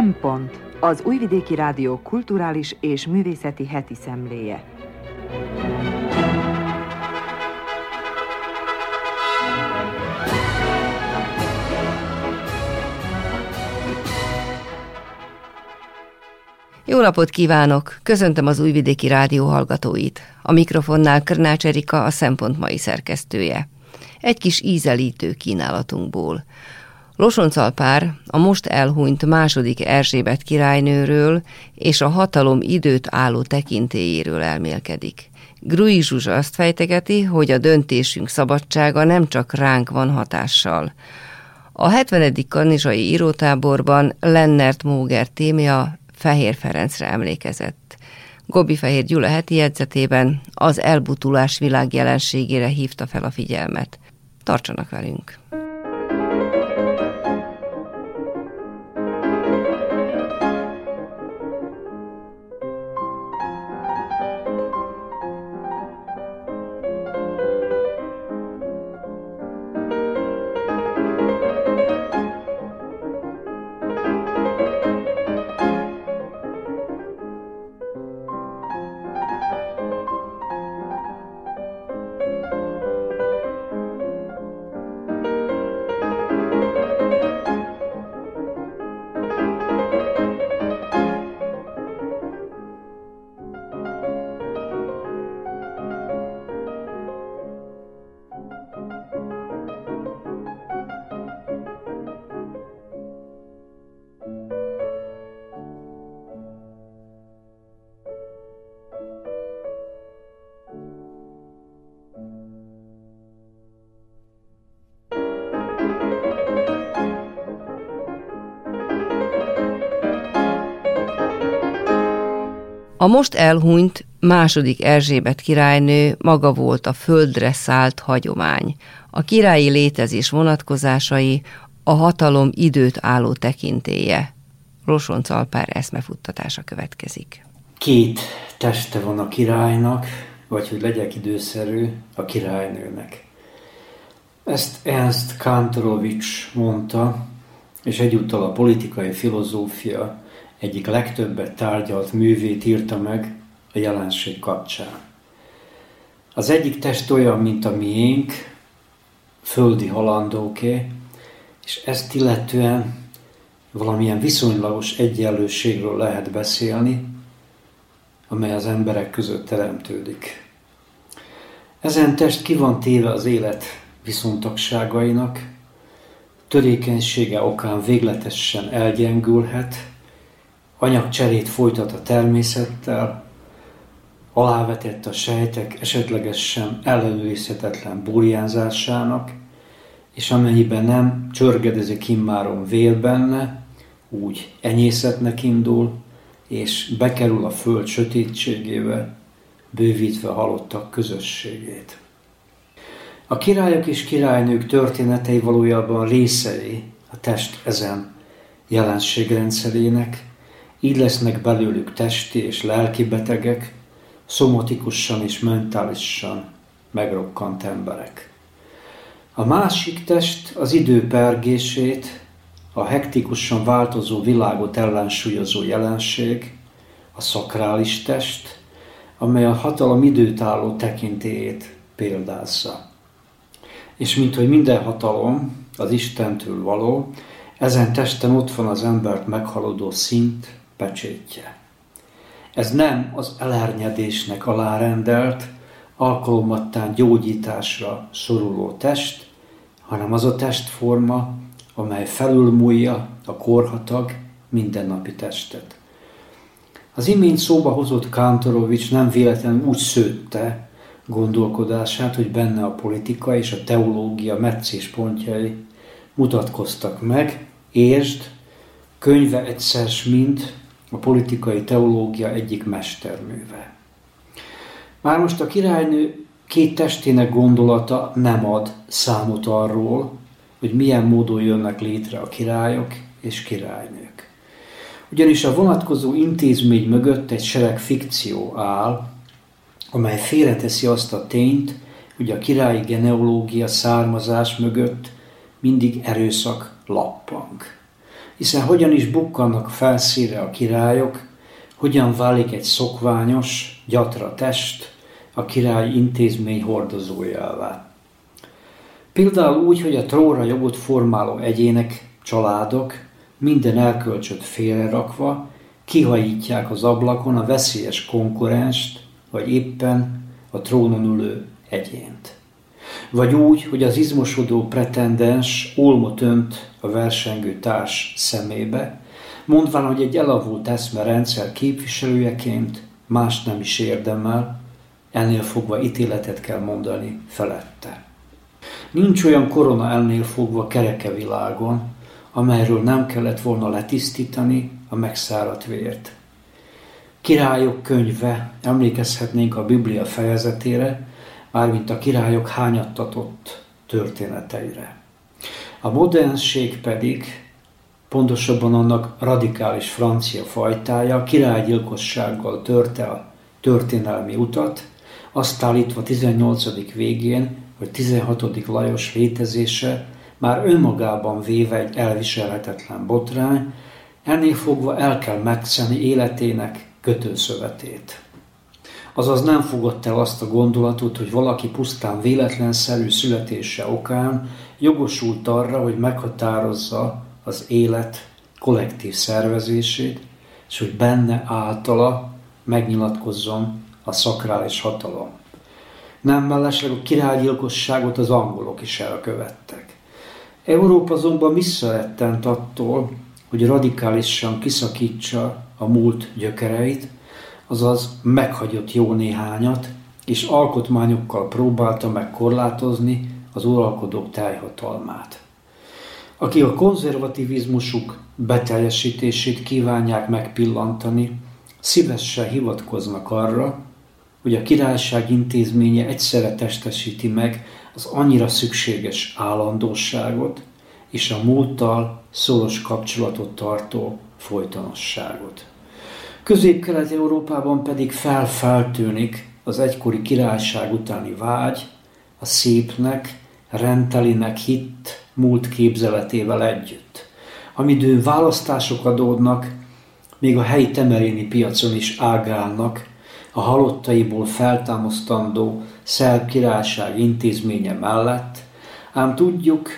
Szempont az Újvidéki Rádió kulturális és művészeti heti szemléje. Jó napot kívánok! Köszöntöm az Újvidéki Rádió hallgatóit. A mikrofonnál Krnács Erika, a Szempont mai szerkesztője. Egy kis ízelítő kínálatunkból. Losoncalpár a most elhunyt második Erzsébet királynőről és a hatalom időt álló tekintélyéről elmélkedik. Grui Zsuzsa azt fejtegeti, hogy a döntésünk szabadsága nem csak ránk van hatással. A 70. kanizsai írótáborban Lennert Móger témja Fehér Ferencre emlékezett. Gobi Fehér Gyula heti jegyzetében az elbutulás világjelenségére hívta fel a figyelmet. Tartsanak velünk! A most elhunyt második Erzsébet királynő maga volt a földre szállt hagyomány, a királyi létezés vonatkozásai, a hatalom időt álló tekintéje. Rosoncalpár eszmefuttatása következik. Két teste van a királynak, vagy hogy legyek időszerű, a királynőnek. Ezt Ernst Kantorovics mondta, és egyúttal a politikai filozófia egyik legtöbbet tárgyalt művét írta meg a jelenség kapcsán. Az egyik test olyan, mint a miénk, földi halandóké, és ezt illetően valamilyen viszonylagos egyenlőségről lehet beszélni, amely az emberek között teremtődik. Ezen test ki van téve az élet viszontagságainak, törékenysége okán végletesen elgyengülhet, anyagcserét folytat a természettel, alávetett a sejtek esetlegesen ellenőrizhetetlen burjánzásának, és amennyiben nem csörgedezik immáron vél benne, úgy enyészetnek indul, és bekerül a föld sötétségébe, bővítve halottak közösségét. A királyok és királynők történetei valójában részei a test ezen jelenségrendszerének, így lesznek belőlük testi és lelki betegek, szomotikusan és mentálisan megrokkant emberek. A másik test az idő pergését, a hektikusan változó világot ellensúlyozó jelenség, a szakrális test, amely a hatalom időtálló tekintélyét példázza. És mint hogy minden hatalom az Istentől való, ezen testen ott van az embert meghaladó szint, pecsétje. Ez nem az elárnyedésnek alárendelt, alkalmattán gyógyításra szoruló test, hanem az a testforma, amely felülmúlja a korhatag mindennapi testet. Az imént szóba hozott Kantorovics nem véletlenül úgy szőtte gondolkodását, hogy benne a politika és a teológia meccés pontjai mutatkoztak meg, értsd, könyve egyszer mint a politikai teológia egyik mesterműve. Már most a királynő két testének gondolata nem ad számot arról, hogy milyen módon jönnek létre a királyok és királynők. Ugyanis a vonatkozó intézmény mögött egy sereg fikció áll, amely félreteszi azt a tényt, hogy a királyi genealógia származás mögött mindig erőszak lappang. Hiszen hogyan is bukkannak felszíre a királyok, hogyan válik egy szokványos, gyatra test a király intézmény hordozójává. Például úgy, hogy a tróra jogot formáló egyének, családok minden elkölcsöt félrerakva kihajítják az ablakon a veszélyes konkurenst, vagy éppen a trónon ülő egyént. Vagy úgy, hogy az izmosodó pretendens olmot önt a versengő társ szemébe, mondván, hogy egy elavult eszmerendszer képviselőjeként más nem is érdemel, ennél fogva ítéletet kell mondani felette. Nincs olyan korona ennél fogva kereke világon, amelyről nem kellett volna letisztítani a megszáradt vért. Királyok könyve, emlékezhetnénk a Biblia fejezetére, mármint a királyok hányattatott történeteire. A modernség pedig, pontosabban annak radikális francia fajtája, királygyilkossággal törte a történelmi utat, azt állítva 18. végén, hogy 16. Lajos létezése már önmagában véve egy elviselhetetlen botrány, ennél fogva el kell megszeni életének kötőszövetét. Azaz nem fogadta el azt a gondolatot, hogy valaki pusztán véletlenszerű születése okán jogosult arra, hogy meghatározza az élet kollektív szervezését, és hogy benne általa megnyilatkozzon a szakrális hatalom. Nem mellesleg a királygyilkosságot az angolok is elkövettek. Európa azonban visszarettent attól, hogy radikálisan kiszakítsa a múlt gyökereit, azaz meghagyott jó néhányat, és alkotmányokkal próbálta meg korlátozni az uralkodók tájhatalmát. Akik a konzervativizmusuk beteljesítését kívánják megpillantani, szívesen hivatkoznak arra, hogy a királyság intézménye egyszerre testesíti meg az annyira szükséges állandóságot és a múlttal szoros kapcsolatot tartó folytonosságot. Közép-Kelet-Európában pedig felfeltűnik az egykori királyság utáni vágy, a szépnek, rendtelinek hitt múlt képzeletével együtt. Amidőn választások adódnak, még a helyi temeréni piacon is ágálnak a halottaiból feltámasztandó szerb királyság intézménye mellett, ám tudjuk,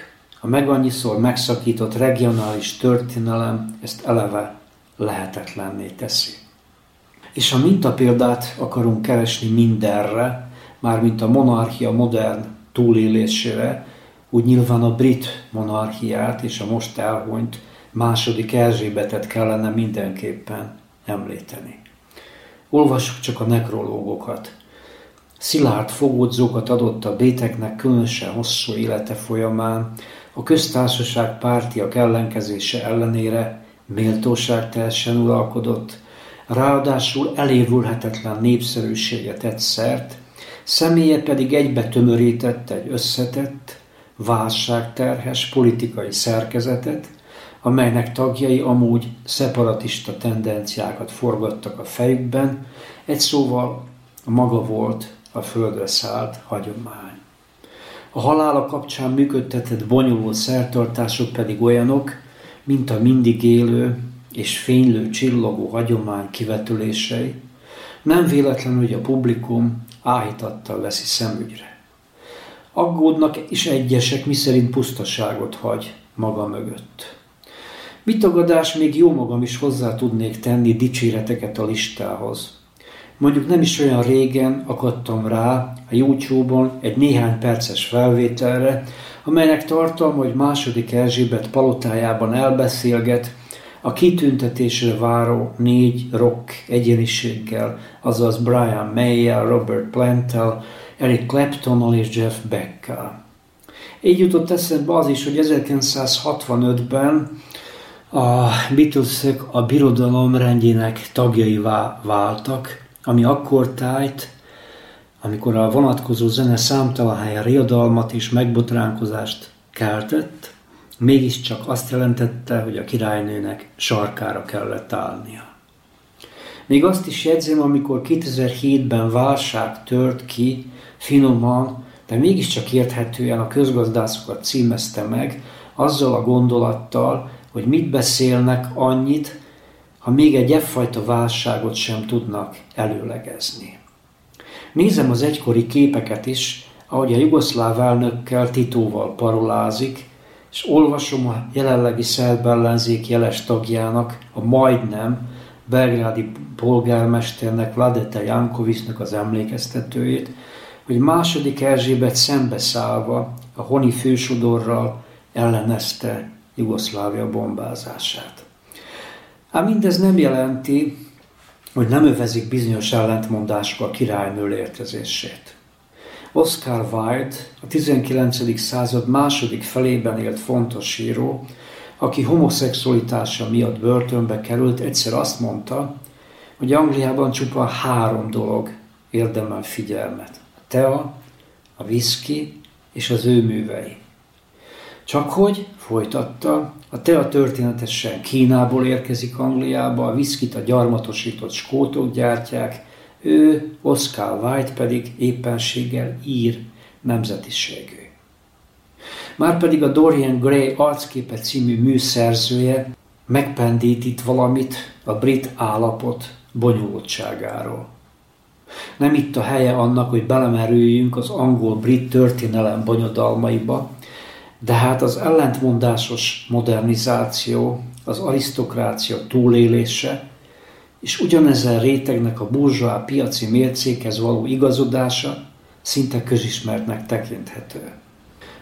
a megannyiszor megszakított regionális történelem ezt eleve lehetetlenné teszi. És ha mintapéldát akarunk keresni mindenre, mármint a monarchia modern túlélésére, úgy nyilván a brit monarchiát és a most elhonyt második Erzsébetet kellene mindenképpen említeni. Olvassuk csak a nekrológokat. Szilárd fogódzókat adott a béteknek különösen hosszú élete folyamán, a köztársaság pártiak ellenkezése ellenére méltóság teljesen uralkodott, ráadásul elévülhetetlen népszerűséget tett szert, személye pedig egybe tömörített egy összetett, válságterhes politikai szerkezetet, amelynek tagjai amúgy szeparatista tendenciákat forgattak a fejükben, egy szóval maga volt a földre szállt hagyomány. A halála kapcsán működtetett bonyolult szertartások pedig olyanok, mint a mindig élő és fénylő csillogó hagyomány kivetülései, nem véletlen, hogy a publikum áhítattal veszi szemügyre. Aggódnak is egyesek, miszerint pusztaságot hagy maga mögött. Vitagadás még jó magam is hozzá tudnék tenni dicséreteket a listához. Mondjuk nem is olyan régen akadtam rá a YouTube-on egy néhány perces felvételre, amelynek tartalma, hogy második Erzsébet palotájában elbeszélget a kitüntetésre váró négy rock egyeniséggel, azaz Brian may Robert Plantel, Eric Claptonnal és Jeff Beckkel. Így jutott eszembe az is, hogy 1965-ben a beatles a birodalom rendjének tagjaivá váltak, ami akkor tájt, amikor a vonatkozó zene számtalan riadalmat és megbotránkozást keltett, mégiscsak azt jelentette, hogy a királynőnek sarkára kellett állnia. Még azt is jegyzem, amikor 2007-ben válság tört ki, finoman, de mégiscsak érthetően a közgazdászokat címezte meg, azzal a gondolattal, hogy mit beszélnek annyit, ha még egy effajta válságot sem tudnak előlegezni. Nézem az egykori képeket is, ahogy a jugoszláv elnökkel Titóval parolázik, és olvasom a jelenlegi szerb ellenzék jeles tagjának, a majdnem belgrádi polgármesternek Vladete Jankovicsnak az emlékeztetőjét, hogy második Erzsébet szembeszállva a honi fősodorral ellenezte Jugoszlávia bombázását. Ám mindez nem jelenti, hogy nem övezik bizonyos ellentmondások a királynő létezését. Oscar Wilde, a 19. század második felében élt fontos író, aki homoszexualitása miatt börtönbe került, egyszer azt mondta, hogy Angliában csupa három dolog érdemel figyelmet. A tea, a whisky és az ő művei. Csak hogy, folytatta, a tea történetesen Kínából érkezik Angliába, a viszkit a gyarmatosított skótok gyártják, ő, Oscar White pedig éppenséggel ír nemzetiségű. Márpedig a Dorian Gray arcképe című műszerzője megpendít itt valamit a brit állapot bonyolultságáról. Nem itt a helye annak, hogy belemerüljünk az angol-brit történelem bonyodalmaiba, de hát az ellentmondásos modernizáció, az arisztokrácia túlélése, és ugyanezen rétegnek a burzsóá piaci mércékhez való igazodása szinte közismertnek tekinthető.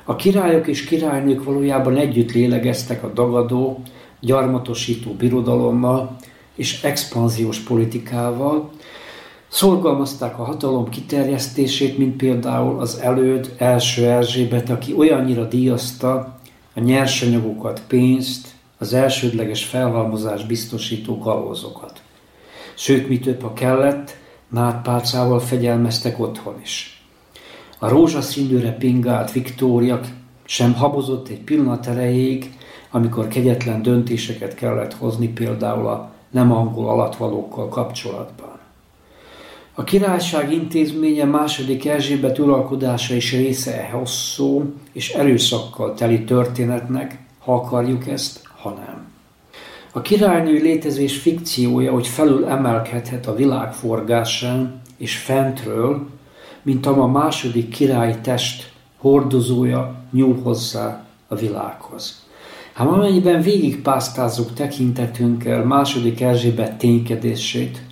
A királyok és királynők valójában együtt lélegeztek a dagadó, gyarmatosító birodalommal és expanziós politikával, Szorgalmazták a hatalom kiterjesztését, mint például az előd első Erzsébet, aki olyannyira díjazta a nyersanyagokat, pénzt, az elsődleges felhalmozás biztosító galózokat. Sőt, mi több, ha kellett, nádpálcával fegyelmeztek otthon is. A rózsaszínűre pingált Viktória sem habozott egy pillanat erejéig, amikor kegyetlen döntéseket kellett hozni például a nem angol alatvalókkal kapcsolatban. A királyság intézménye második Erzsébet uralkodása is része e hosszú és erőszakkal teli történetnek, ha akarjuk ezt, ha nem. A királynő létezés fikciója, hogy felül emelkedhet a világ forgásán és fentről, mint a második királyi test hordozója nyúl hozzá a világhoz. Hát amennyiben végigpásztázzuk tekintetünkkel második Erzsébet ténykedését,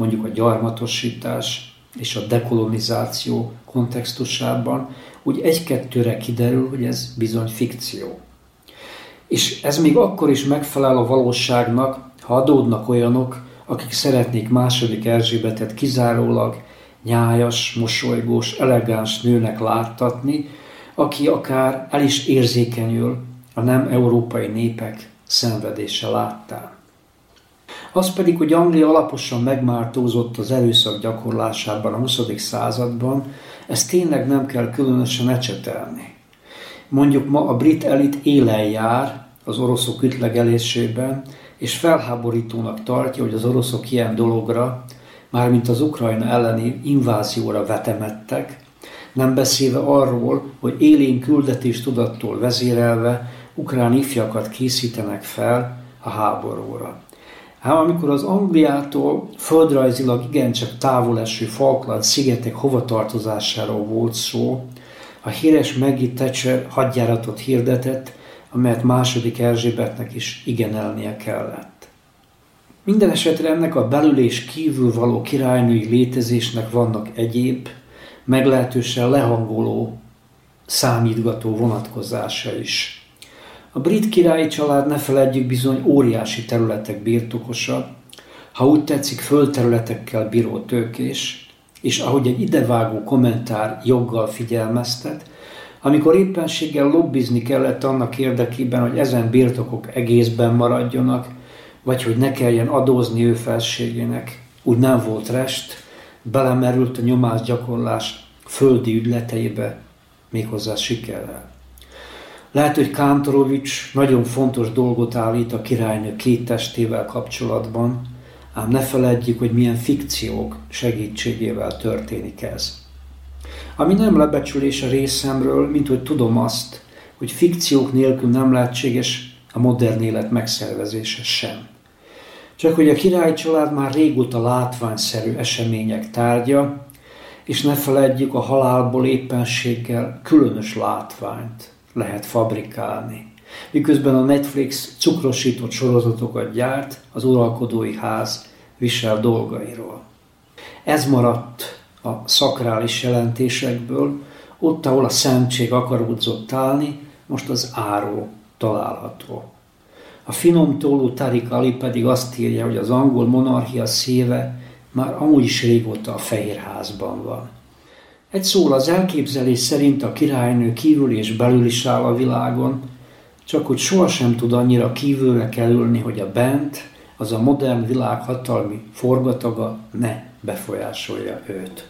mondjuk a gyarmatosítás és a dekolonizáció kontextusában, úgy egy-kettőre kiderül, hogy ez bizony fikció. És ez még akkor is megfelel a valóságnak, ha adódnak olyanok, akik szeretnék második Erzsébetet kizárólag nyájas, mosolygós, elegáns nőnek láttatni, aki akár el is érzékenyül a nem európai népek szenvedése láttán. Az pedig, hogy Anglia alaposan megmártózott az erőszak gyakorlásában a 20. században, ezt tényleg nem kell különösen ecsetelni. Mondjuk ma a brit elit élen jár az oroszok ütlegelésében, és felháborítónak tartja, hogy az oroszok ilyen dologra, mármint az Ukrajna elleni invázióra vetemettek, nem beszélve arról, hogy élén küldetés tudattól vezérelve ukrán ifjakat készítenek fel a háborúra. Hát amikor az Angliától földrajzilag igencsak távol eső Falkland szigetek hovatartozásáról volt szó, a híres Maggie Thatcher hadjáratot hirdetett, amelyet második Erzsébetnek is igenelnie kellett. Minden esetre ennek a belül és kívül való királynői létezésnek vannak egyéb, meglehetősen lehangoló, számítgató vonatkozása is. A brit királyi család, ne feledjük, bizony óriási területek birtokosa, ha úgy tetszik, földterületekkel bíró tőkés, és ahogy egy idevágó kommentár joggal figyelmeztet, amikor éppenséggel lobbizni kellett annak érdekében, hogy ezen birtokok egészben maradjanak, vagy hogy ne kelljen adózni ő felségének, úgy nem volt rest, belemerült a nyomásgyakorlás földi ügyleteibe, méghozzá sikerrel. Lehet, hogy Kántorovics nagyon fontos dolgot állít a királynő két testével kapcsolatban, ám ne feledjük, hogy milyen fikciók segítségével történik ez. Ami nem lebecsülés a részemről, mint hogy tudom azt, hogy fikciók nélkül nem lehetséges a modern élet megszervezése sem. Csak hogy a királyi család már régóta látványszerű események tárgya, és ne feledjük, a halálból éppenséggel különös látványt lehet fabrikálni. Miközben a Netflix cukrosított sorozatokat gyárt, az uralkodói ház visel dolgairól. Ez maradt a szakrális jelentésekből, ott, ahol a szentség akaródzott állni, most az áró található. A finom tóló Tarik Ali pedig azt írja, hogy az angol monarchia szíve már amúgy is régóta a Fehérházban van. Egy szól az elképzelés szerint a királynő kívül és belül is áll a világon, csak hogy sohasem tud annyira kívülre kerülni, hogy a bent, az a modern világ hatalmi forgataga ne befolyásolja őt.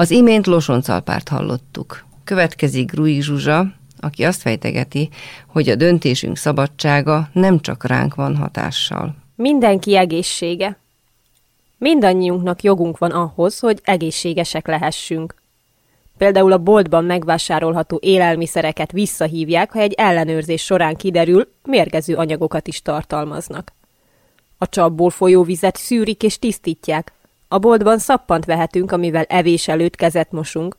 Az imént Losoncalpárt hallottuk. Következik Grui Zsuzsa, aki azt fejtegeti, hogy a döntésünk szabadsága nem csak ránk van hatással. Mindenki egészsége. Mindannyiunknak jogunk van ahhoz, hogy egészségesek lehessünk. Például a boltban megvásárolható élelmiszereket visszahívják, ha egy ellenőrzés során kiderül, mérgező anyagokat is tartalmaznak. A csapból folyó vizet szűrik és tisztítják, a boltban szappant vehetünk, amivel evés előtt kezet mosunk,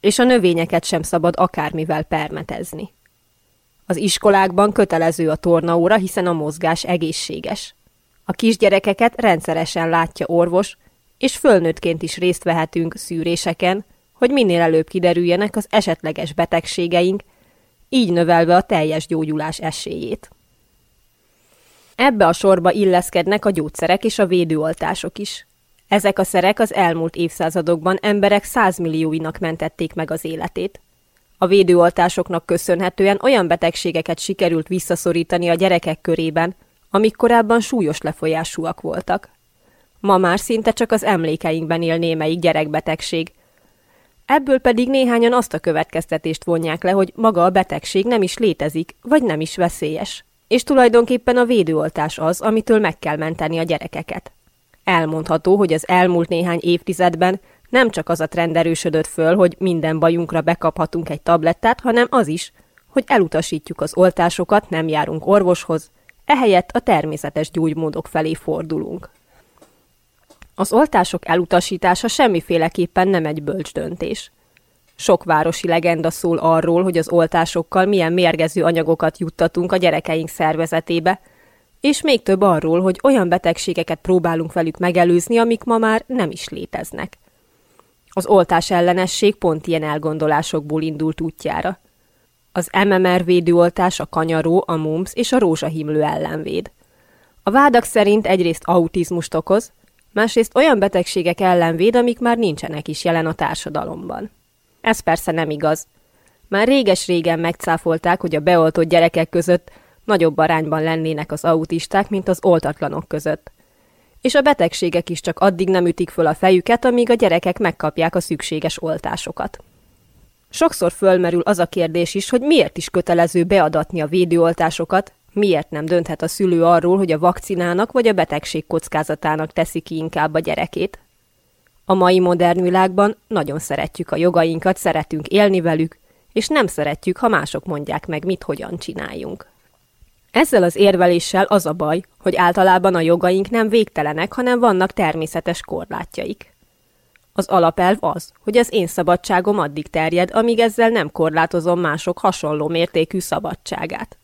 és a növényeket sem szabad akármivel permetezni. Az iskolákban kötelező a tornaóra, hiszen a mozgás egészséges. A kisgyerekeket rendszeresen látja orvos, és fölnőttként is részt vehetünk szűréseken, hogy minél előbb kiderüljenek az esetleges betegségeink, így növelve a teljes gyógyulás esélyét. Ebbe a sorba illeszkednek a gyógyszerek és a védőoltások is. Ezek a szerek az elmúlt évszázadokban emberek százmillióinak mentették meg az életét. A védőoltásoknak köszönhetően olyan betegségeket sikerült visszaszorítani a gyerekek körében, amik korábban súlyos lefolyásúak voltak. Ma már szinte csak az emlékeinkben él némelyik gyerekbetegség. Ebből pedig néhányan azt a következtetést vonják le, hogy maga a betegség nem is létezik, vagy nem is veszélyes. És tulajdonképpen a védőoltás az, amitől meg kell menteni a gyerekeket. Elmondható, hogy az elmúlt néhány évtizedben nem csak az a trend erősödött föl, hogy minden bajunkra bekaphatunk egy tablettát, hanem az is, hogy elutasítjuk az oltásokat, nem járunk orvoshoz, ehelyett a természetes gyógymódok felé fordulunk. Az oltások elutasítása semmiféleképpen nem egy bölcs döntés. Sok városi legenda szól arról, hogy az oltásokkal milyen mérgező anyagokat juttatunk a gyerekeink szervezetébe, és még több arról, hogy olyan betegségeket próbálunk velük megelőzni, amik ma már nem is léteznek. Az oltás ellenesség pont ilyen elgondolásokból indult útjára. Az MMR védőoltás a kanyaró, a mumps és a rózsahimlő ellenvéd. A vádak szerint egyrészt autizmust okoz, másrészt olyan betegségek ellenvéd, amik már nincsenek is jelen a társadalomban. Ez persze nem igaz. Már réges-régen megcáfolták, hogy a beoltott gyerekek között nagyobb arányban lennének az autisták, mint az oltatlanok között. És a betegségek is csak addig nem ütik föl a fejüket, amíg a gyerekek megkapják a szükséges oltásokat. Sokszor fölmerül az a kérdés is, hogy miért is kötelező beadatni a védőoltásokat, miért nem dönthet a szülő arról, hogy a vakcinának vagy a betegség kockázatának teszi ki inkább a gyerekét. A mai modern világban nagyon szeretjük a jogainkat, szeretünk élni velük, és nem szeretjük, ha mások mondják meg, mit hogyan csináljunk. Ezzel az érveléssel az a baj, hogy általában a jogaink nem végtelenek, hanem vannak természetes korlátjaik. Az alapelv az, hogy az én szabadságom addig terjed, amíg ezzel nem korlátozom mások hasonló mértékű szabadságát.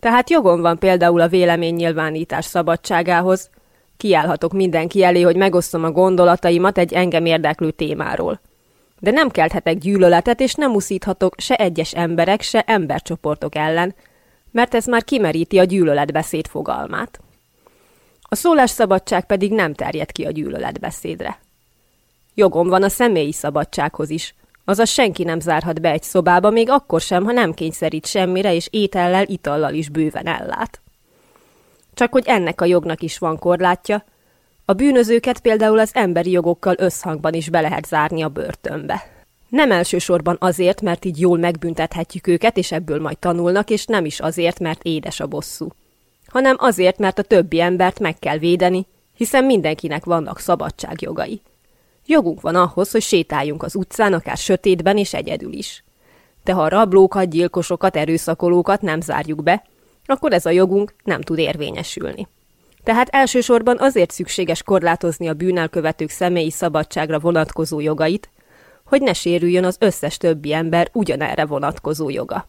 Tehát jogom van például a véleménynyilvánítás szabadságához, kiállhatok mindenki elé, hogy megosztom a gondolataimat egy engem érdeklő témáról. De nem kelthetek gyűlöletet, és nem uszíthatok se egyes emberek, se embercsoportok ellen, mert ez már kimeríti a gyűlöletbeszéd fogalmát. A szólásszabadság pedig nem terjed ki a gyűlöletbeszédre. Jogom van a személyi szabadsághoz is, azaz senki nem zárhat be egy szobába, még akkor sem, ha nem kényszerít semmire, és étellel, itallal is bőven ellát. Csak hogy ennek a jognak is van korlátja, a bűnözőket például az emberi jogokkal összhangban is be lehet zárni a börtönbe. Nem elsősorban azért, mert így jól megbüntethetjük őket, és ebből majd tanulnak, és nem is azért, mert édes a bosszú. Hanem azért, mert a többi embert meg kell védeni, hiszen mindenkinek vannak szabadságjogai. Jogunk van ahhoz, hogy sétáljunk az utcán, akár sötétben és egyedül is. De ha a rablókat, gyilkosokat, erőszakolókat nem zárjuk be, akkor ez a jogunk nem tud érvényesülni. Tehát elsősorban azért szükséges korlátozni a bűnelkövetők személyi szabadságra vonatkozó jogait, hogy ne sérüljön az összes többi ember ugyanerre vonatkozó joga.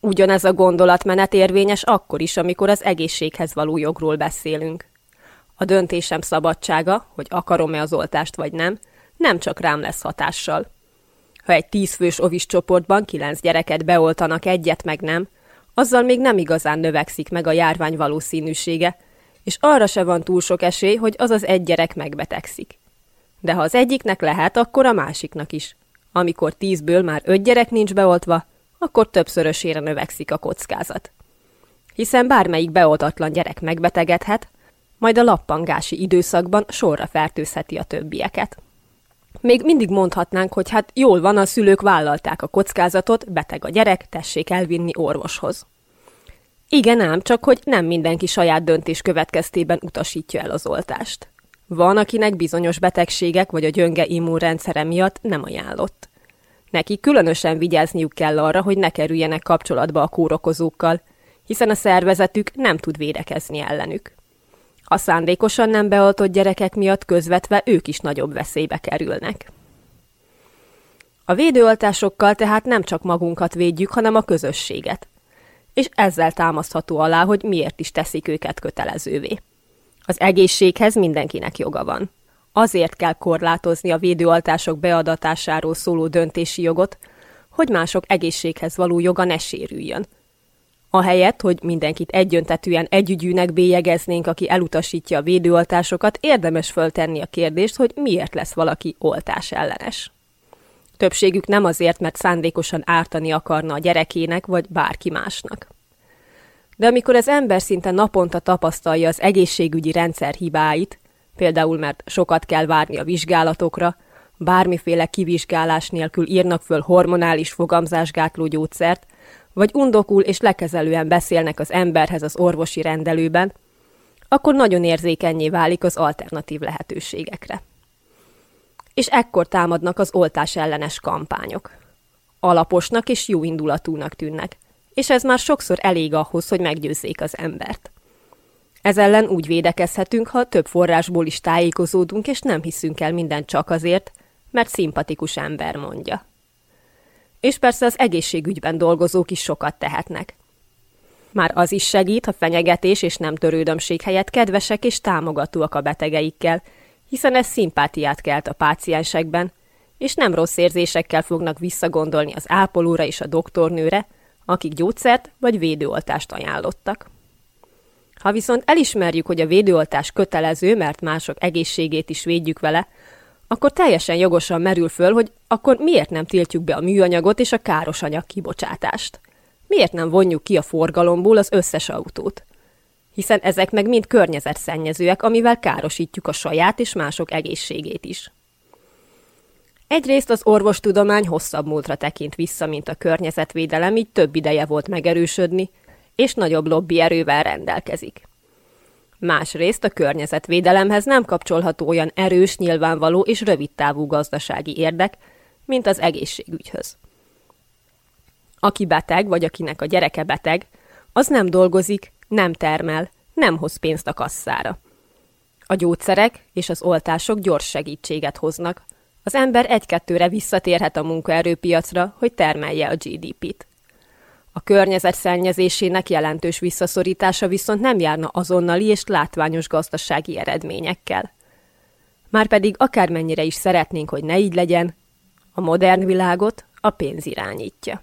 Ugyanez a gondolatmenet érvényes akkor is, amikor az egészséghez való jogról beszélünk. A döntésem szabadsága, hogy akarom-e az oltást vagy nem, nem csak rám lesz hatással. Ha egy tízfős ovis csoportban kilenc gyereket beoltanak egyet meg nem, azzal még nem igazán növekszik meg a járvány valószínűsége, és arra se van túl sok esély, hogy az az egy gyerek megbetegszik. De ha az egyiknek lehet, akkor a másiknak is. Amikor tízből már öt gyerek nincs beoltva, akkor többszörösére növekszik a kockázat. Hiszen bármelyik beoltatlan gyerek megbetegedhet, majd a lappangási időszakban sorra fertőzheti a többieket. Még mindig mondhatnánk, hogy hát jól van, a szülők vállalták a kockázatot, beteg a gyerek, tessék elvinni orvoshoz. Igen ám, csak hogy nem mindenki saját döntés következtében utasítja el az oltást. Van, akinek bizonyos betegségek vagy a gyönge immunrendszere miatt nem ajánlott. Neki különösen vigyázniuk kell arra, hogy ne kerüljenek kapcsolatba a kórokozókkal, hiszen a szervezetük nem tud védekezni ellenük. A szándékosan nem beoltott gyerekek miatt közvetve ők is nagyobb veszélybe kerülnek. A védőoltásokkal tehát nem csak magunkat védjük, hanem a közösséget. És ezzel támasztható alá, hogy miért is teszik őket kötelezővé. Az egészséghez mindenkinek joga van. Azért kell korlátozni a védőoltások beadatásáról szóló döntési jogot, hogy mások egészséghez való joga ne sérüljön – Ahelyett, hogy mindenkit egyöntetűen együgyűnek bélyegeznénk, aki elutasítja a védőoltásokat, érdemes föltenni a kérdést, hogy miért lesz valaki oltás ellenes. Többségük nem azért, mert szándékosan ártani akarna a gyerekének vagy bárki másnak. De amikor az ember szinte naponta tapasztalja az egészségügyi rendszer hibáit, például mert sokat kell várni a vizsgálatokra, bármiféle kivizsgálás nélkül írnak föl hormonális fogamzásgátló gyógyszert, vagy undokul és lekezelően beszélnek az emberhez az orvosi rendelőben, akkor nagyon érzékenyé válik az alternatív lehetőségekre. És ekkor támadnak az oltás ellenes kampányok. Alaposnak és jó indulatúnak tűnnek, és ez már sokszor elég ahhoz, hogy meggyőzzék az embert. Ez ellen úgy védekezhetünk, ha több forrásból is tájékozódunk, és nem hiszünk el mindent csak azért, mert szimpatikus ember mondja és persze az egészségügyben dolgozók is sokat tehetnek. Már az is segít, ha fenyegetés és nem törődömség helyett kedvesek és támogatóak a betegeikkel, hiszen ez szimpátiát kelt a páciensekben, és nem rossz érzésekkel fognak visszagondolni az ápolóra és a doktornőre, akik gyógyszert vagy védőoltást ajánlottak. Ha viszont elismerjük, hogy a védőoltás kötelező, mert mások egészségét is védjük vele, akkor teljesen jogosan merül föl, hogy akkor miért nem tiltjuk be a műanyagot és a káros anyag kibocsátást? miért nem vonjuk ki a forgalomból az összes autót? Hiszen ezek meg mind környezetszennyezőek, amivel károsítjuk a saját és mások egészségét is. Egyrészt az orvostudomány hosszabb múltra tekint vissza, mint a környezetvédelem, így több ideje volt megerősödni, és nagyobb lobby erővel rendelkezik. Másrészt a környezetvédelemhez nem kapcsolható olyan erős, nyilvánvaló és rövidtávú gazdasági érdek, mint az egészségügyhöz. Aki beteg, vagy akinek a gyereke beteg, az nem dolgozik, nem termel, nem hoz pénzt a kasszára. A gyógyszerek és az oltások gyors segítséget hoznak. Az ember egy-kettőre visszatérhet a munkaerőpiacra, hogy termelje a GDP-t. A környezet szennyezésének jelentős visszaszorítása viszont nem járna azonnali és látványos gazdasági eredményekkel. Márpedig akármennyire is szeretnénk, hogy ne így legyen, a modern világot a pénz irányítja.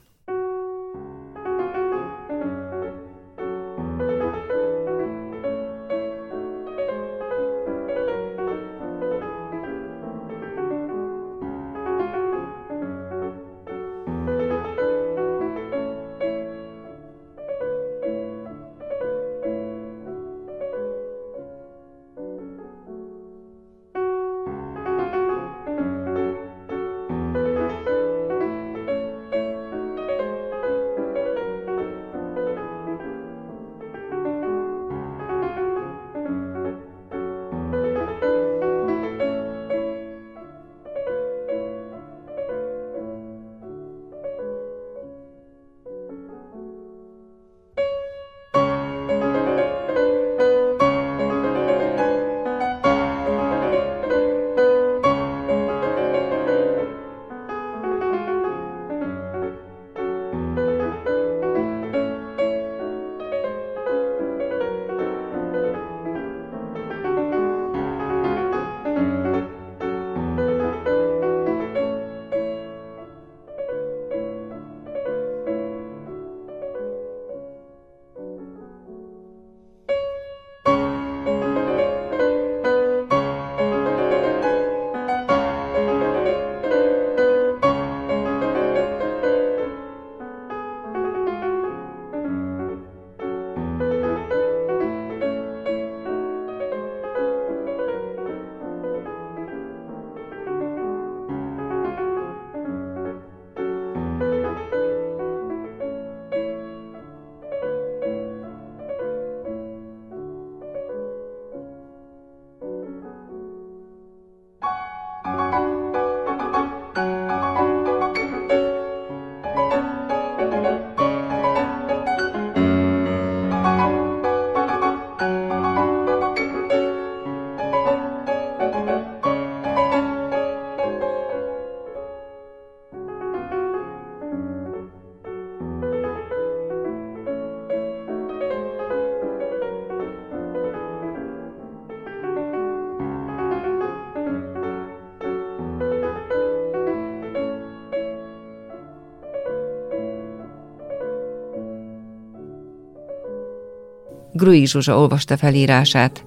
Grui Zsuzsa olvasta felírását.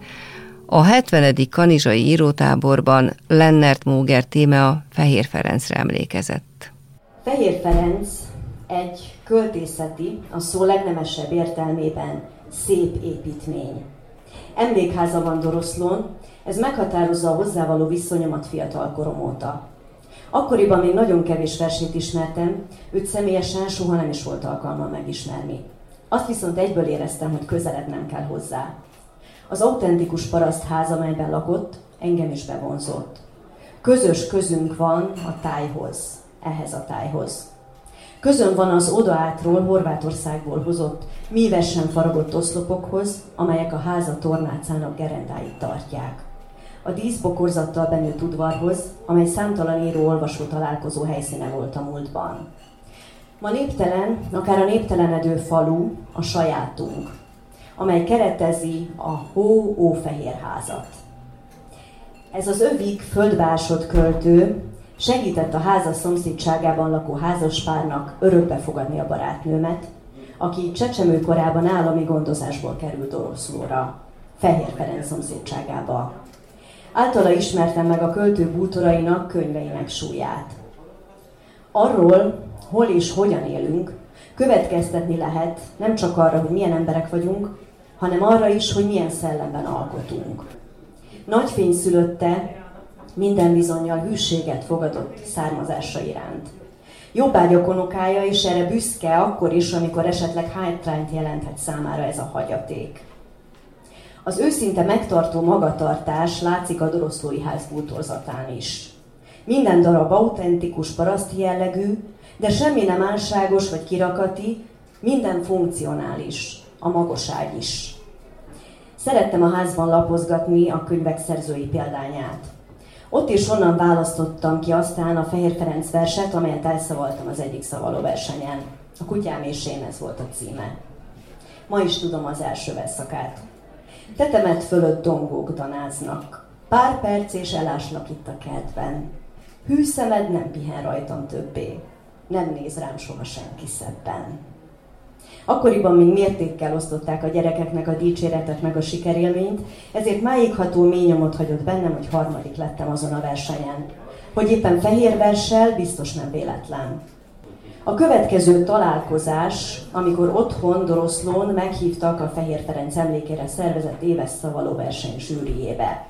A 70. kanizsai írótáborban Lennert Móger a Fehér Ferencre emlékezett. Fehér Ferenc egy költészeti, a szó legnemesebb értelmében szép építmény. Emlékháza van Doroszlón, ez meghatározza a hozzávaló viszonyomat fiatalkorom óta. Akkoriban még nagyon kevés versét ismertem, őt személyesen soha nem is volt alkalma megismerni. Azt viszont egyből éreztem, hogy közelednem kell hozzá. Az autentikus parasztház, amelyben lakott, engem is bevonzott. Közös közünk van a tájhoz, ehhez a tájhoz. Közön van az odaátról Horvátországból hozott, mívesen faragott oszlopokhoz, amelyek a háza tornácának gerendáit tartják. A díszbokorzattal benőtt udvarhoz, amely számtalan író-olvasó találkozó helyszíne volt a múltban. Ma néptelen, akár a néptelenedő falu a sajátunk, amely keretezi a hó ófehérházat. Ez az övik földbásod költő segített a háza szomszédságában lakó házaspárnak örökbe fogadni a barátnőmet, aki csecsemő korában állami gondozásból került oroszlóra, Fehér Ferenc szomszédságába. Általa ismertem meg a költő bútorainak könyveinek súlyát. Arról, hol és hogyan élünk, Következtetni lehet nem csak arra, hogy milyen emberek vagyunk, hanem arra is, hogy milyen szellemben alkotunk. Nagy fény szülötte minden bizonyal hűséget fogadott származása iránt. Jobbá gyakornokája, és erre büszke akkor is, amikor esetleg hátrányt jelenthet számára ez a hagyaték. Az őszinte megtartó magatartás látszik a Doroszlói ház bútorzatán is. Minden darab autentikus paraszti jellegű, de semmi nem álságos vagy kirakati, minden funkcionális, a magoság is. Szerettem a házban lapozgatni a könyvek szerzői példányát. Ott is onnan választottam ki aztán a Fehér Ferenc verset, amelyet elszavaltam az egyik szavaló versenyen. A kutyám és én ez volt a címe. Ma is tudom az első verszakát. Tetemet fölött dongók danáznak. Pár perc és eláslak itt a kertben. Hű szemed nem pihen rajtam többé. Nem néz rám soha senki szebben. Akkoriban még mértékkel osztották a gyerekeknek a dicséretet meg a sikerélményt, ezért máigható mély nyomot hagyott bennem, hogy harmadik lettem azon a versenyen. Hogy éppen fehér versel, biztos nem véletlen. A következő találkozás, amikor otthon Doroszlón meghívtak a Fehér Ferenc emlékére szervezett éves szavaló verseny zsűriébe.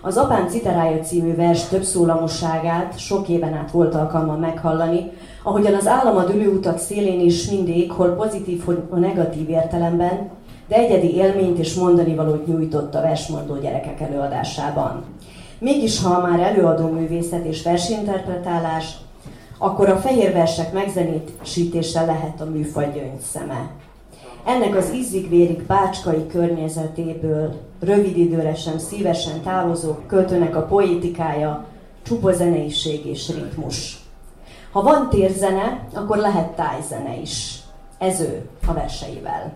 Az Apám Citerája című vers többszólamosságát sok éven át volt alkalma meghallani, ahogyan az állam a dülőutak szélén is mindig, hol pozitív, hol negatív értelemben, de egyedi élményt és mondani valót nyújtott a versmondó gyerekek előadásában. Mégis, ha már előadó művészet és versinterpretálás, akkor a fehér versek megzenésítése lehet a műfaj gyöngyszeme. Ennek az ízig-vérig bácskai környezetéből rövid időre sem szívesen távozó költőnek a poétikája, csupa zeneiség és ritmus. Ha van térzene, akkor lehet tájzene is. Ez ő a verseivel.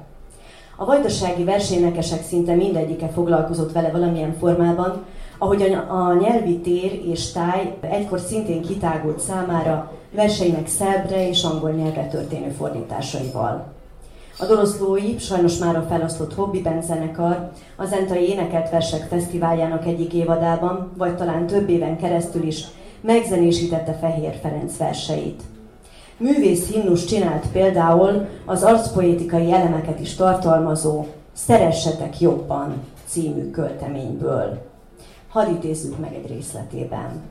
A vajdasági versénekesek szinte mindegyike foglalkozott vele valamilyen formában, ahogy a nyelvi tér és táj egykor szintén kitágult számára verseinek szerbre és angol nyelvre történő fordításaival. A Doroszlói, sajnos már a felosztott hobbi zenekar, az Entai Énekelt Versek Fesztiváljának egyik évadában, vagy talán több éven keresztül is megzenésítette Fehér Ferenc verseit. Művész himnus csinált például az arcpoétikai elemeket is tartalmazó Szeressetek jobban című költeményből. Hadd idézzük meg egy részletében.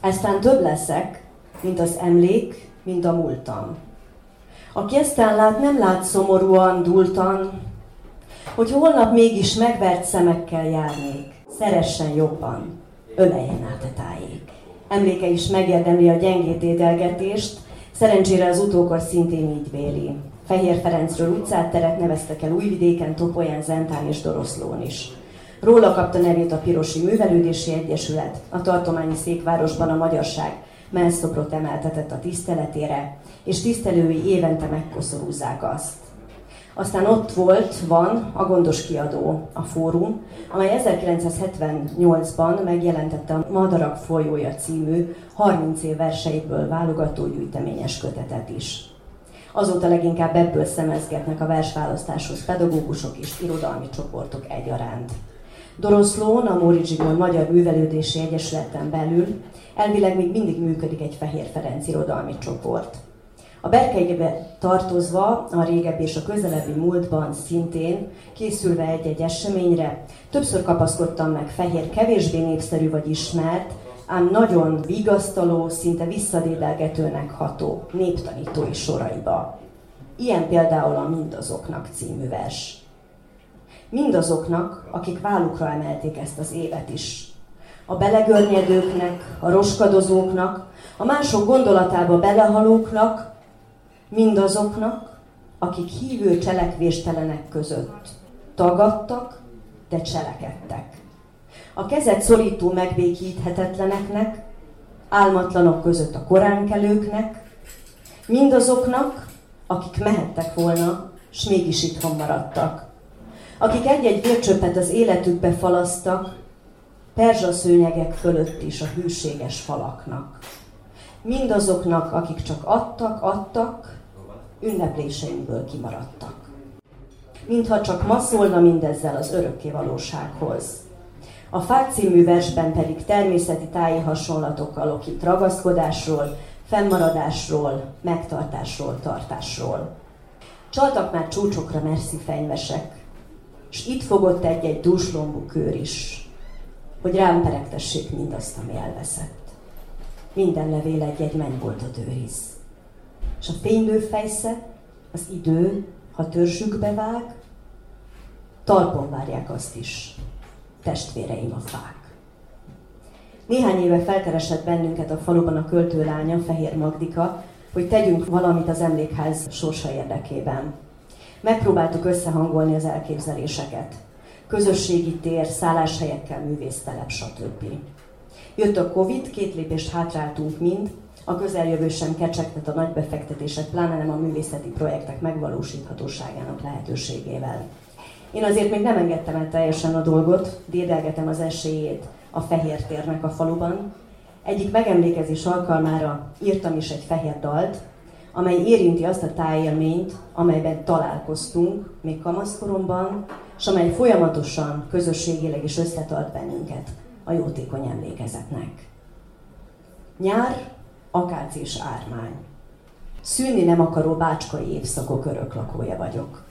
Eztán több leszek, mint az emlék, mint a múltam. Aki eztán lát, nem lát szomorúan, dultan, hogy holnap mégis megvert szemekkel járnék, szeressen jobban, öleljen át a tájék. Emléke is megérdemli a gyengét édelgetést, szerencsére az utókor szintén így véli. Fehér Ferencről utcát teret neveztek el Újvidéken, Topolyán, Zentán és Doroszlón is. Róla kapta nevét a Pirosi Művelődési Egyesület, a tartományi székvárosban a magyarság menszobrot emeltetett a tiszteletére, és tisztelői évente megkoszorúzzák azt. Aztán ott volt, van a Gondos Kiadó, a fórum, amely 1978-ban megjelentette a Madarak folyója című 30 év verseiből válogató gyűjteményes kötetet is. Azóta leginkább ebből szemezgetnek a versválasztáshoz pedagógusok és irodalmi csoportok egyaránt. Doroszlón, a Móri Zsigmond Magyar Művelődési Egyesületen belül elvileg még mindig működik egy Fehér Ferenc irodalmi csoport. A berkeibe tartozva a régebbi és a közelebbi múltban szintén készülve egy-egy eseményre, többször kapaszkodtam meg fehér, kevésbé népszerű vagy ismert, ám nagyon vigasztaló, szinte visszadédelgetőnek ható néptanítói soraiba. Ilyen például a Mindazoknak című vers. Mindazoknak, akik vállukra emelték ezt az évet is. A belegörnyedőknek, a roskadozóknak, a mások gondolatába belehalóknak, mindazoknak, akik hívő cselekvéstelenek között tagadtak, de cselekedtek. A kezet szorító megbékíthetetleneknek, álmatlanok között a koránkelőknek, mindazoknak, akik mehettek volna, s mégis itthon maradtak. Akik egy-egy vércsöpet az életükbe falasztak, perzsaszőnyegek fölött is a hűséges falaknak. Mindazoknak, akik csak adtak, adtak, ünnepléseinkből kimaradtak. Mintha csak ma szólna mindezzel az örökké valósághoz. A Fák című versben pedig természeti táji hasonlatokkal okít ragaszkodásról, fennmaradásról, megtartásról, tartásról. Csaltak már csúcsokra merszi fenyvesek, és itt fogott egy-egy dúslombú kör is, hogy rám peregtessék mindazt, ami elveszett. Minden levél egy-egy mennyboltot őriz. És a fénylő fejsze, az idő, ha törzsükbe vág, talpon várják azt is, testvéreim a fák. Néhány éve felkeresett bennünket a faluban a költőlánya, Fehér Magdika, hogy tegyünk valamit az emlékház sorsa érdekében. Megpróbáltuk összehangolni az elképzeléseket. Közösségi tér, szálláshelyekkel, művésztelep, stb. Jött a Covid, két lépést hátráltunk mind, a közeljövő sem kecsegtet a nagy befektetések, pláne nem a művészeti projektek megvalósíthatóságának lehetőségével. Én azért még nem engedtem el teljesen a dolgot, dédelgetem az esélyét a fehér térnek a faluban. Egyik megemlékezés alkalmára írtam is egy fehér dalt, amely érinti azt a tájélményt, amelyben találkoztunk még kamaszkoromban, és amely folyamatosan, közösségileg is összetart bennünket a jótékony emlékezetnek. Nyár, akác és ármány. Szűnni nem akaró bácskai évszakok öröklakója vagyok.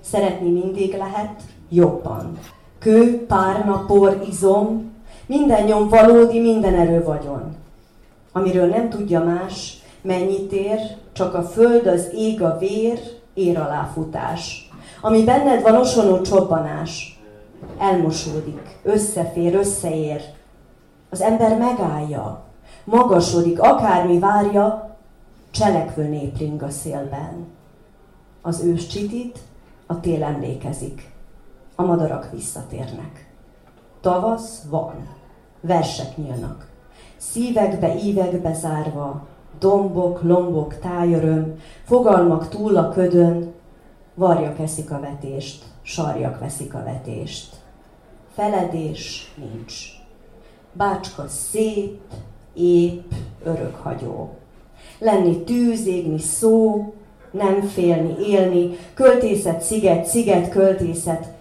Szeretni mindig lehet, jobban. Kő, párna, por, izom, minden nyom valódi, minden erő vagyon. Amiről nem tudja más, mennyit ér, csak a föld, az ég, a vér, ér aláfutás. Ami benned van osonó csobbanás, elmosódik, összefér, összeér. Az ember megállja, magasodik, akármi várja, cselekvő népring a szélben. Az ős csitít, a tél emlékezik, a madarak visszatérnek. Tavasz van, versek nyílnak. Szívekbe, ívekbe zárva, dombok, lombok, tájöröm, fogalmak túl a ködön, varjak eszik a vetést, sarjak veszik a vetést. Feledés nincs. Bácska szép, épp, örökhagyó. Lenni tűz, égni szó, nem félni, élni, költészet, sziget, sziget, költészet,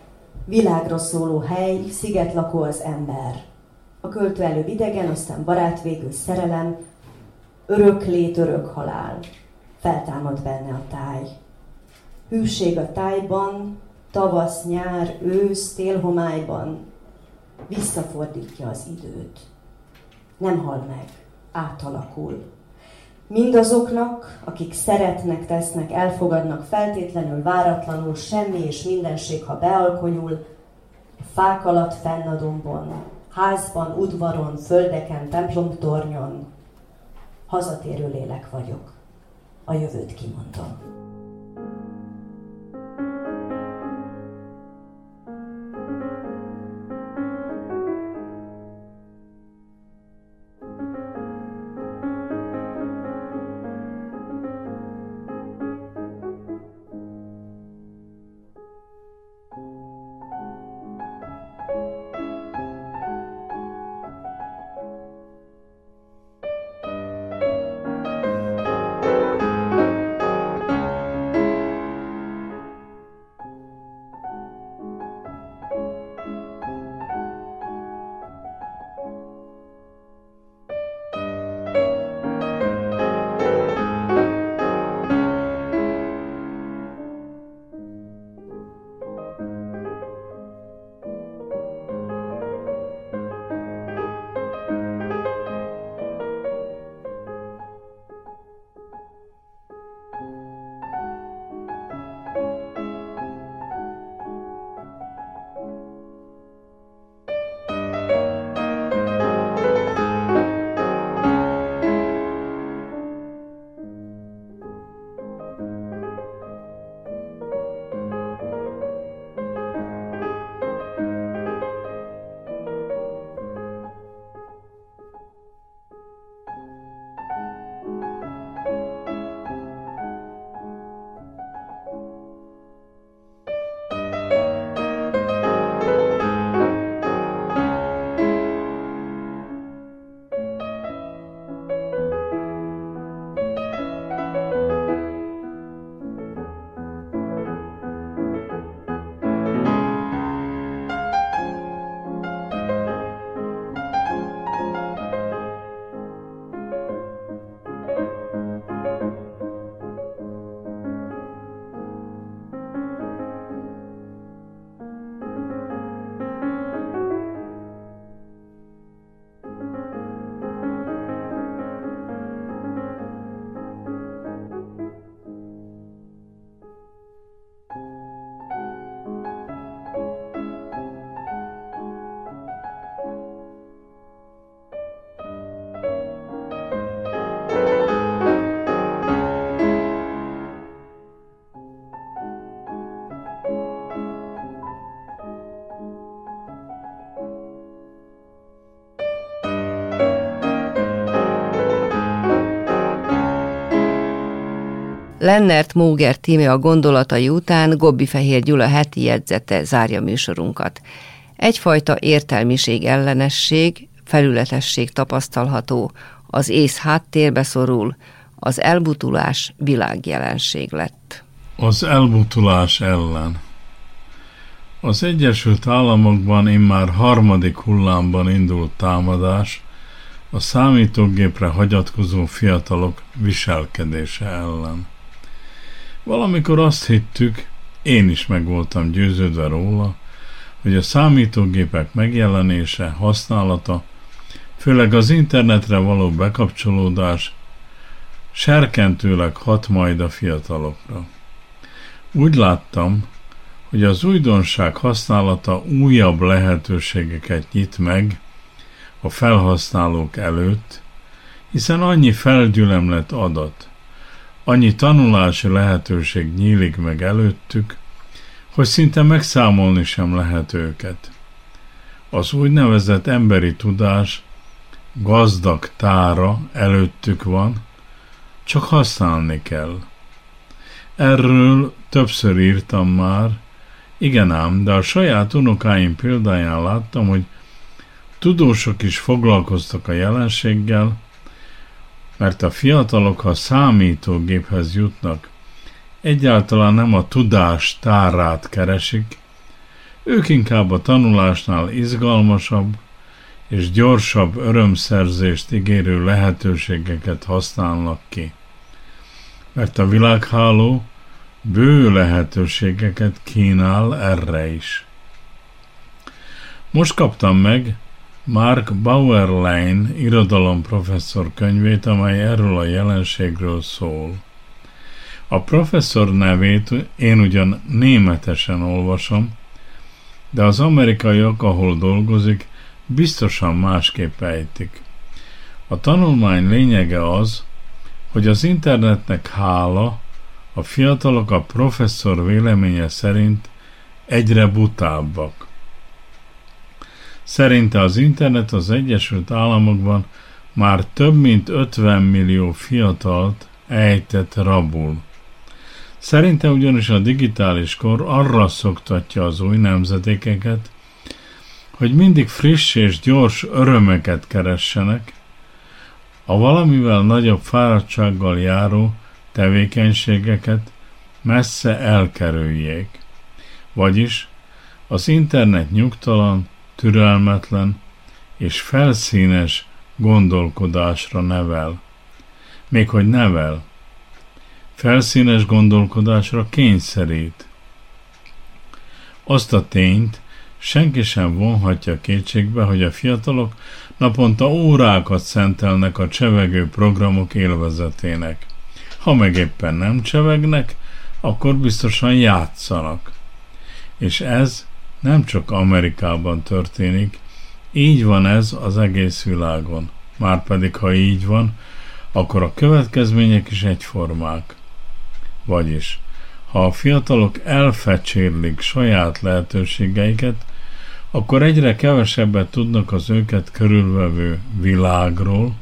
világra szóló hely, sziget lakó az ember. A költő előbb idegen, aztán barát végül szerelem, örök lét, örök halál. Feltámad benne a táj. Hűség a tájban, tavasz, nyár, ősz, télhomályban visszafordítja az időt. Nem hal meg, átalakul. Mindazoknak, akik szeretnek, tesznek, elfogadnak feltétlenül, váratlanul, semmi és mindenség, ha bealkonyul, fák alatt fenn házban, udvaron, földeken, templomtornyon, hazatérő lélek vagyok. A jövőt kimondom. Lennert Móger Tímé a gondolatai után Gobbi Fehér Gyula heti jegyzete zárja műsorunkat. Egyfajta értelmiség ellenesség, felületesség tapasztalható, az ész háttérbe szorul, az elbutulás világjelenség lett. Az elbutulás ellen. Az Egyesült Államokban immár harmadik hullámban indult támadás a számítógépre hagyatkozó fiatalok viselkedése ellen. Valamikor azt hittük, én is meg voltam győződve róla, hogy a számítógépek megjelenése, használata, főleg az internetre való bekapcsolódás serkentőleg hat majd a fiatalokra. Úgy láttam, hogy az újdonság használata újabb lehetőségeket nyit meg a felhasználók előtt, hiszen annyi felgyülemlet adat, annyi tanulási lehetőség nyílik meg előttük, hogy szinte megszámolni sem lehet őket. Az úgynevezett emberi tudás gazdag tára előttük van, csak használni kell. Erről többször írtam már, igen ám, de a saját unokáim példáján láttam, hogy tudósok is foglalkoztak a jelenséggel, mert a fiatalok, ha számítógéphez jutnak, egyáltalán nem a tudás tárát keresik, ők inkább a tanulásnál izgalmasabb és gyorsabb örömszerzést ígérő lehetőségeket használnak ki. Mert a világháló bő lehetőségeket kínál erre is. Most kaptam meg Mark Bauerlein irodalomprofesszor könyvét, amely erről a jelenségről szól. A professzor nevét én ugyan németesen olvasom, de az amerikaiak, ahol dolgozik, biztosan másképp ejtik. A tanulmány lényege az, hogy az internetnek hála a fiatalok a professzor véleménye szerint egyre butábbak. Szerinte az internet az Egyesült Államokban már több mint 50 millió fiatalt ejtett rabul. Szerinte ugyanis a digitális kor arra szoktatja az új nemzedékeket, hogy mindig friss és gyors örömeket keressenek, a valamivel nagyobb fáradtsággal járó tevékenységeket messze elkerüljék. Vagyis az internet nyugtalan, türelmetlen és felszínes gondolkodásra nevel. Még hogy nevel, felszínes gondolkodásra kényszerít. Azt a tényt senki sem vonhatja kétségbe, hogy a fiatalok naponta órákat szentelnek a csevegő programok élvezetének. Ha meg éppen nem csevegnek, akkor biztosan játszanak. És ez nem csak Amerikában történik, így van ez az egész világon. Márpedig, ha így van, akkor a következmények is egyformák. Vagyis, ha a fiatalok elfecsérlik saját lehetőségeiket, akkor egyre kevesebbet tudnak az őket körülvevő világról,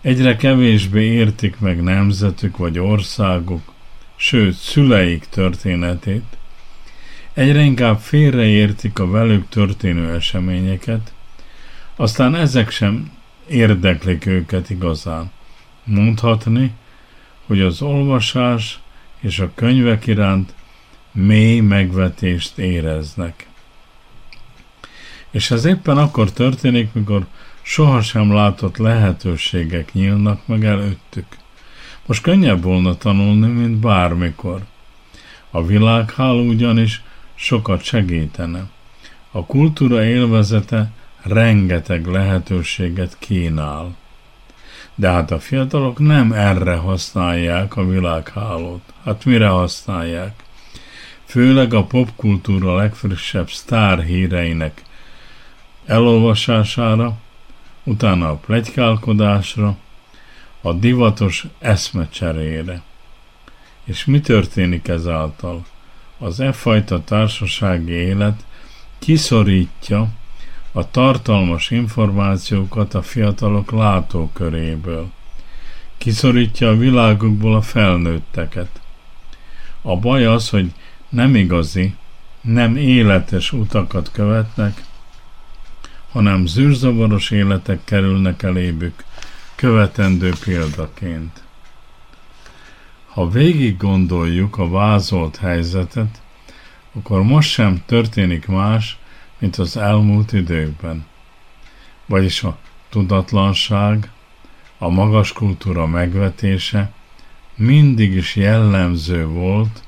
egyre kevésbé értik meg nemzetük vagy országuk, sőt szüleik történetét, egyre inkább félreértik a velük történő eseményeket, aztán ezek sem érdeklik őket igazán. Mondhatni, hogy az olvasás és a könyvek iránt mély megvetést éreznek. És ez éppen akkor történik, mikor sohasem látott lehetőségek nyílnak meg előttük. Most könnyebb volna tanulni, mint bármikor. A világháló ugyanis sokat segítene. A kultúra élvezete rengeteg lehetőséget kínál. De hát a fiatalok nem erre használják a világhálót. Hát mire használják? Főleg a popkultúra legfrissebb sztár híreinek elolvasására, utána a plegykálkodásra, a divatos eszmecserére. És mi történik ezáltal? Az e fajta társasági élet kiszorítja a tartalmas információkat a fiatalok látóköréből. kiszorítja a világukból a felnőtteket. A baj az, hogy nem igazi, nem életes utakat követnek, hanem zűrzavaros életek kerülnek elébük, követendő példaként. Ha végig gondoljuk a vázolt helyzetet, akkor most sem történik más, mint az elmúlt időkben. Vagyis a tudatlanság, a magas kultúra megvetése mindig is jellemző volt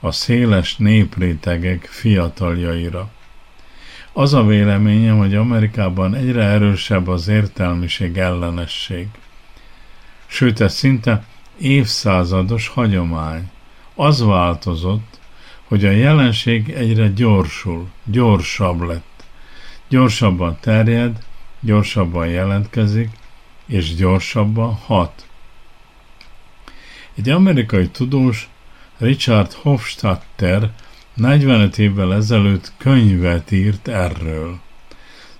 a széles néprétegek fiataljaira. Az a véleményem, hogy Amerikában egyre erősebb az értelmiség ellenesség. Sőt, ez szinte évszázados hagyomány. Az változott, hogy a jelenség egyre gyorsul, gyorsabb lett. Gyorsabban terjed, gyorsabban jelentkezik, és gyorsabban hat. Egy amerikai tudós, Richard Hofstadter 45 évvel ezelőtt könyvet írt erről.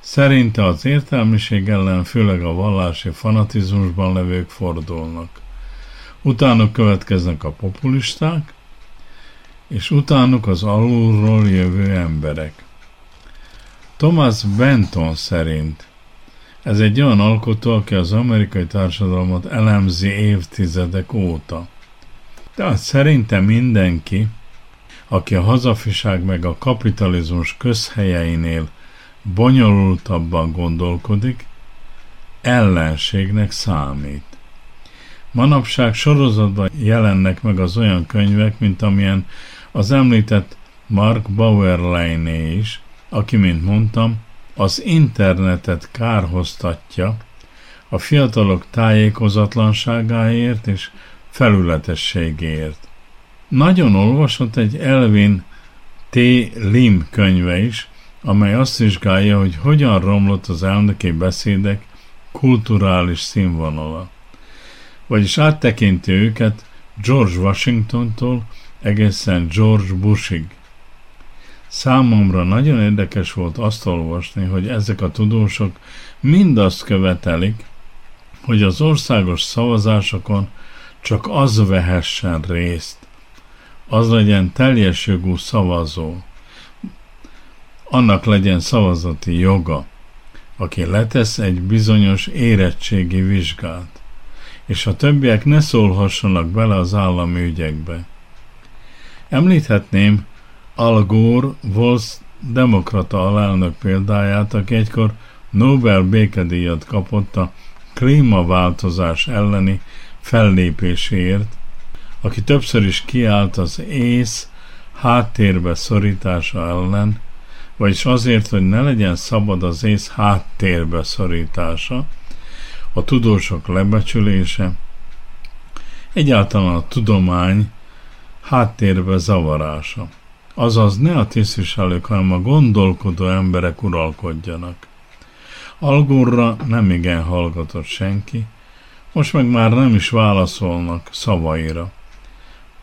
Szerinte az értelmiség ellen főleg a vallási fanatizmusban levők fordulnak. Utánuk következnek a populisták, és utánuk az alulról jövő emberek. Thomas Benton szerint ez egy olyan alkotó, aki az amerikai társadalmat elemzi évtizedek óta. Tehát szerintem mindenki, aki a hazafiság meg a kapitalizmus közhelyeinél bonyolultabban gondolkodik, ellenségnek számít. Manapság sorozatban jelennek meg az olyan könyvek, mint amilyen az említett Mark Bauerleiné is, aki, mint mondtam, az internetet kárhoztatja a fiatalok tájékozatlanságáért és felületességéért. Nagyon olvasott egy Elvin T. Lim könyve is, amely azt vizsgálja, hogy hogyan romlott az elnöki beszédek kulturális színvonala. Vagyis áttekinti őket George Washingtontól egészen George Bushig. Számomra nagyon érdekes volt azt olvasni, hogy ezek a tudósok mind azt követelik, hogy az országos szavazásokon csak az vehessen részt, az legyen teljes jogú szavazó, annak legyen szavazati joga, aki letesz egy bizonyos érettségi vizsgát, és a többiek ne szólhassanak bele az állami ügyekbe. Említhetném Al Gore volt demokrata alelnök példáját, aki egykor Nobel békedíjat kapott a klímaváltozás elleni fellépéséért, aki többször is kiállt az ész háttérbe szorítása ellen, vagyis azért, hogy ne legyen szabad az ész háttérbe szorítása, a tudósok lebecsülése, egyáltalán a tudomány háttérbe zavarása. Azaz ne a tisztviselők, hanem a gondolkodó emberek uralkodjanak. Algorra nem igen hallgatott senki, most meg már nem is válaszolnak szavaira.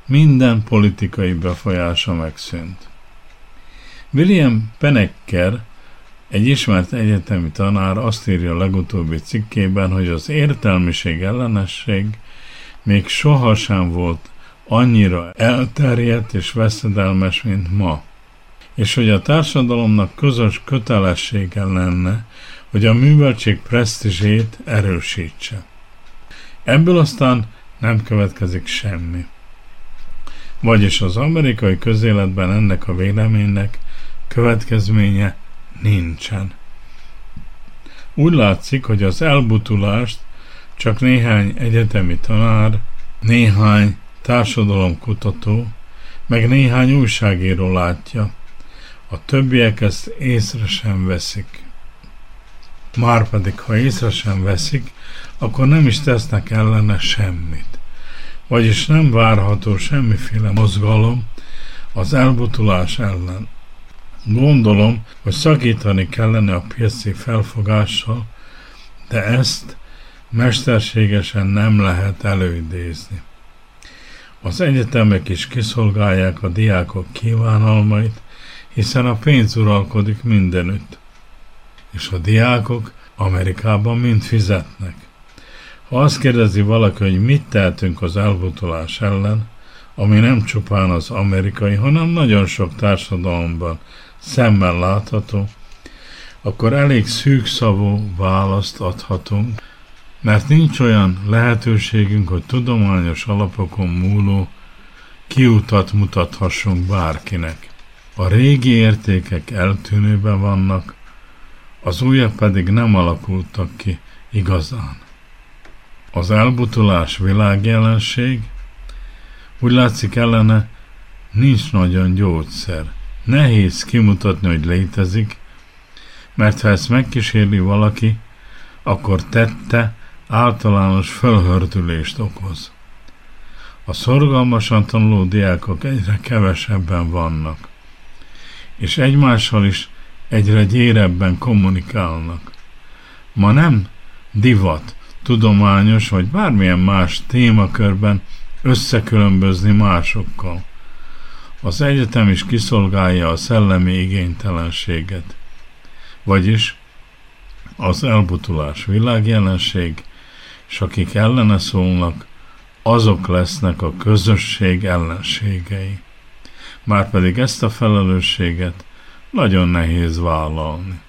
Minden politikai befolyása megszűnt. William Penecker, egy ismert egyetemi tanár azt írja a legutóbbi cikkében, hogy az értelmiség ellenesség még sohasem volt annyira elterjedt és veszedelmes, mint ma, és hogy a társadalomnak közös kötelessége lenne, hogy a műveltség presztízsét erősítse. Ebből aztán nem következik semmi. Vagyis az amerikai közéletben ennek a véleménynek következménye nincsen. Úgy látszik, hogy az elbutulást csak néhány egyetemi tanár, néhány társadalomkutató, meg néhány újságíró látja. A többiek ezt észre sem veszik. Márpedig, ha észre sem veszik, akkor nem is tesznek ellene semmit. Vagyis nem várható semmiféle mozgalom az elbutulás ellen. Gondolom, hogy szakítani kellene a piaci felfogással, de ezt mesterségesen nem lehet előidézni. Az egyetemek is kiszolgálják a diákok kívánalmait, hiszen a pénz uralkodik mindenütt. És a diákok Amerikában mind fizetnek. Ha azt kérdezi valaki, hogy mit tehetünk az elbutolás ellen, ami nem csupán az amerikai, hanem nagyon sok társadalomban szemmel látható, akkor elég szűkszavú választ adhatunk, mert nincs olyan lehetőségünk, hogy tudományos alapokon múló kiutat mutathassunk bárkinek. A régi értékek eltűnőben vannak, az újak pedig nem alakultak ki igazán. Az elbutulás világjelenség, úgy látszik ellene nincs nagyon gyógyszer. Nehéz kimutatni, hogy létezik, mert ha ezt megkísérli valaki, akkor tette általános fölhördülést okoz. A szorgalmasan tanuló diákok egyre kevesebben vannak, és egymással is egyre gyérebben kommunikálnak. Ma nem divat, tudományos vagy bármilyen más témakörben összekülönbözni másokkal. Az egyetem is kiszolgálja a szellemi igénytelenséget, vagyis az elbutulás világjelenség, és akik ellene szólnak, azok lesznek a közösség ellenségei. Márpedig ezt a felelősséget nagyon nehéz vállalni.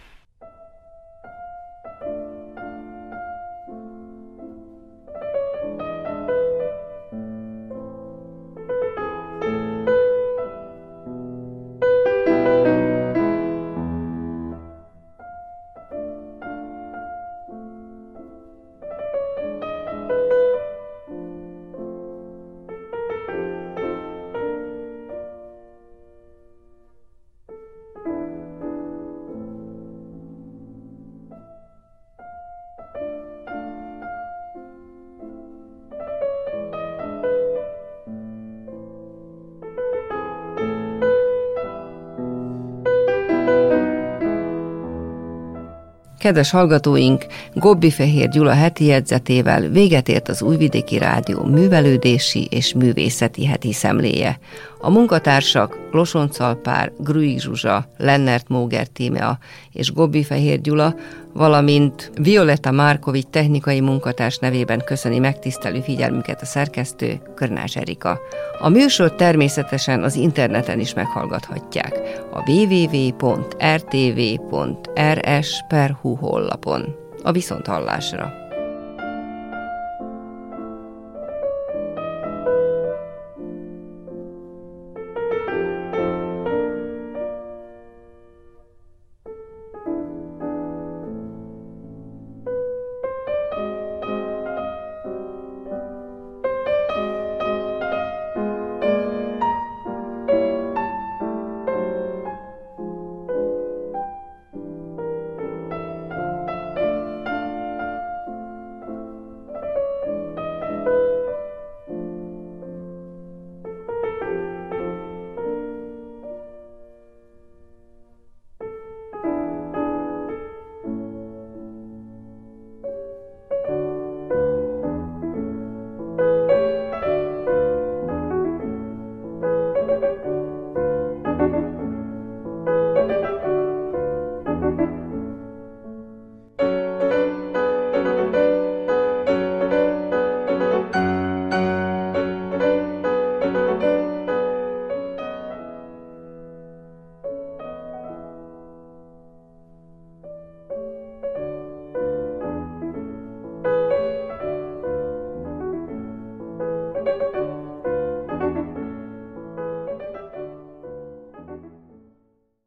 Kedves hallgatóink, Gobbi Fehér Gyula heti jegyzetével véget ért az Újvidéki Rádió művelődési és művészeti heti szemléje. A munkatársak Losoncalpár, Gruig Zsuzsa, Lennert Móger Tímea és Gobbi Fehér Gyula, valamint Violetta Márkovics technikai munkatárs nevében köszöni megtisztelő figyelmüket a szerkesztő Körnás Erika. A műsort természetesen az interneten is meghallgathatják a www.rtv.rs.hu honlapon. A viszonthallásra!